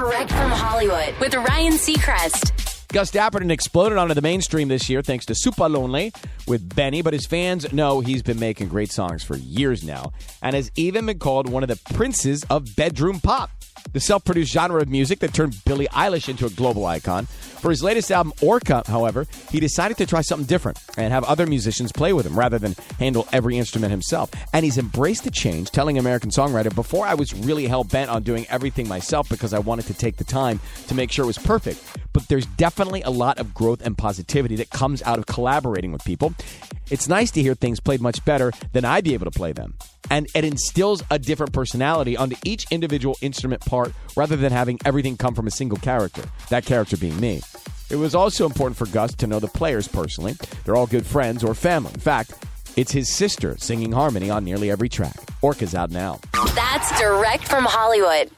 Direct from Hollywood with Ryan Seacrest. Gus Dapperton exploded onto the mainstream this year thanks to Supalonely with Benee, but his fans know he's been making great songs for years now and has even been called one of the princes of bedroom pop the self produced genre of music that turned Billie Eilish into a global icon. For his latest album, Orca, however, he decided to try something different and have other musicians play with him rather than handle every instrument himself. And he's embraced the change, telling American Songwriter, Before I was really hell bent on doing everything myself because I wanted to take the time to make sure it was perfect. But there's definitely a lot of growth and positivity that comes out of collaborating with people. It's nice to hear things played much better than I'd be able to play them and it instills a different personality onto each individual instrument part rather than having everything come from a single character, that character being me. It was also important for Gus to know the players personally. They're all good friends or family. In fact, it's his sister singing harmony on nearly every track. Orca's out now. That's direct from Hollywood.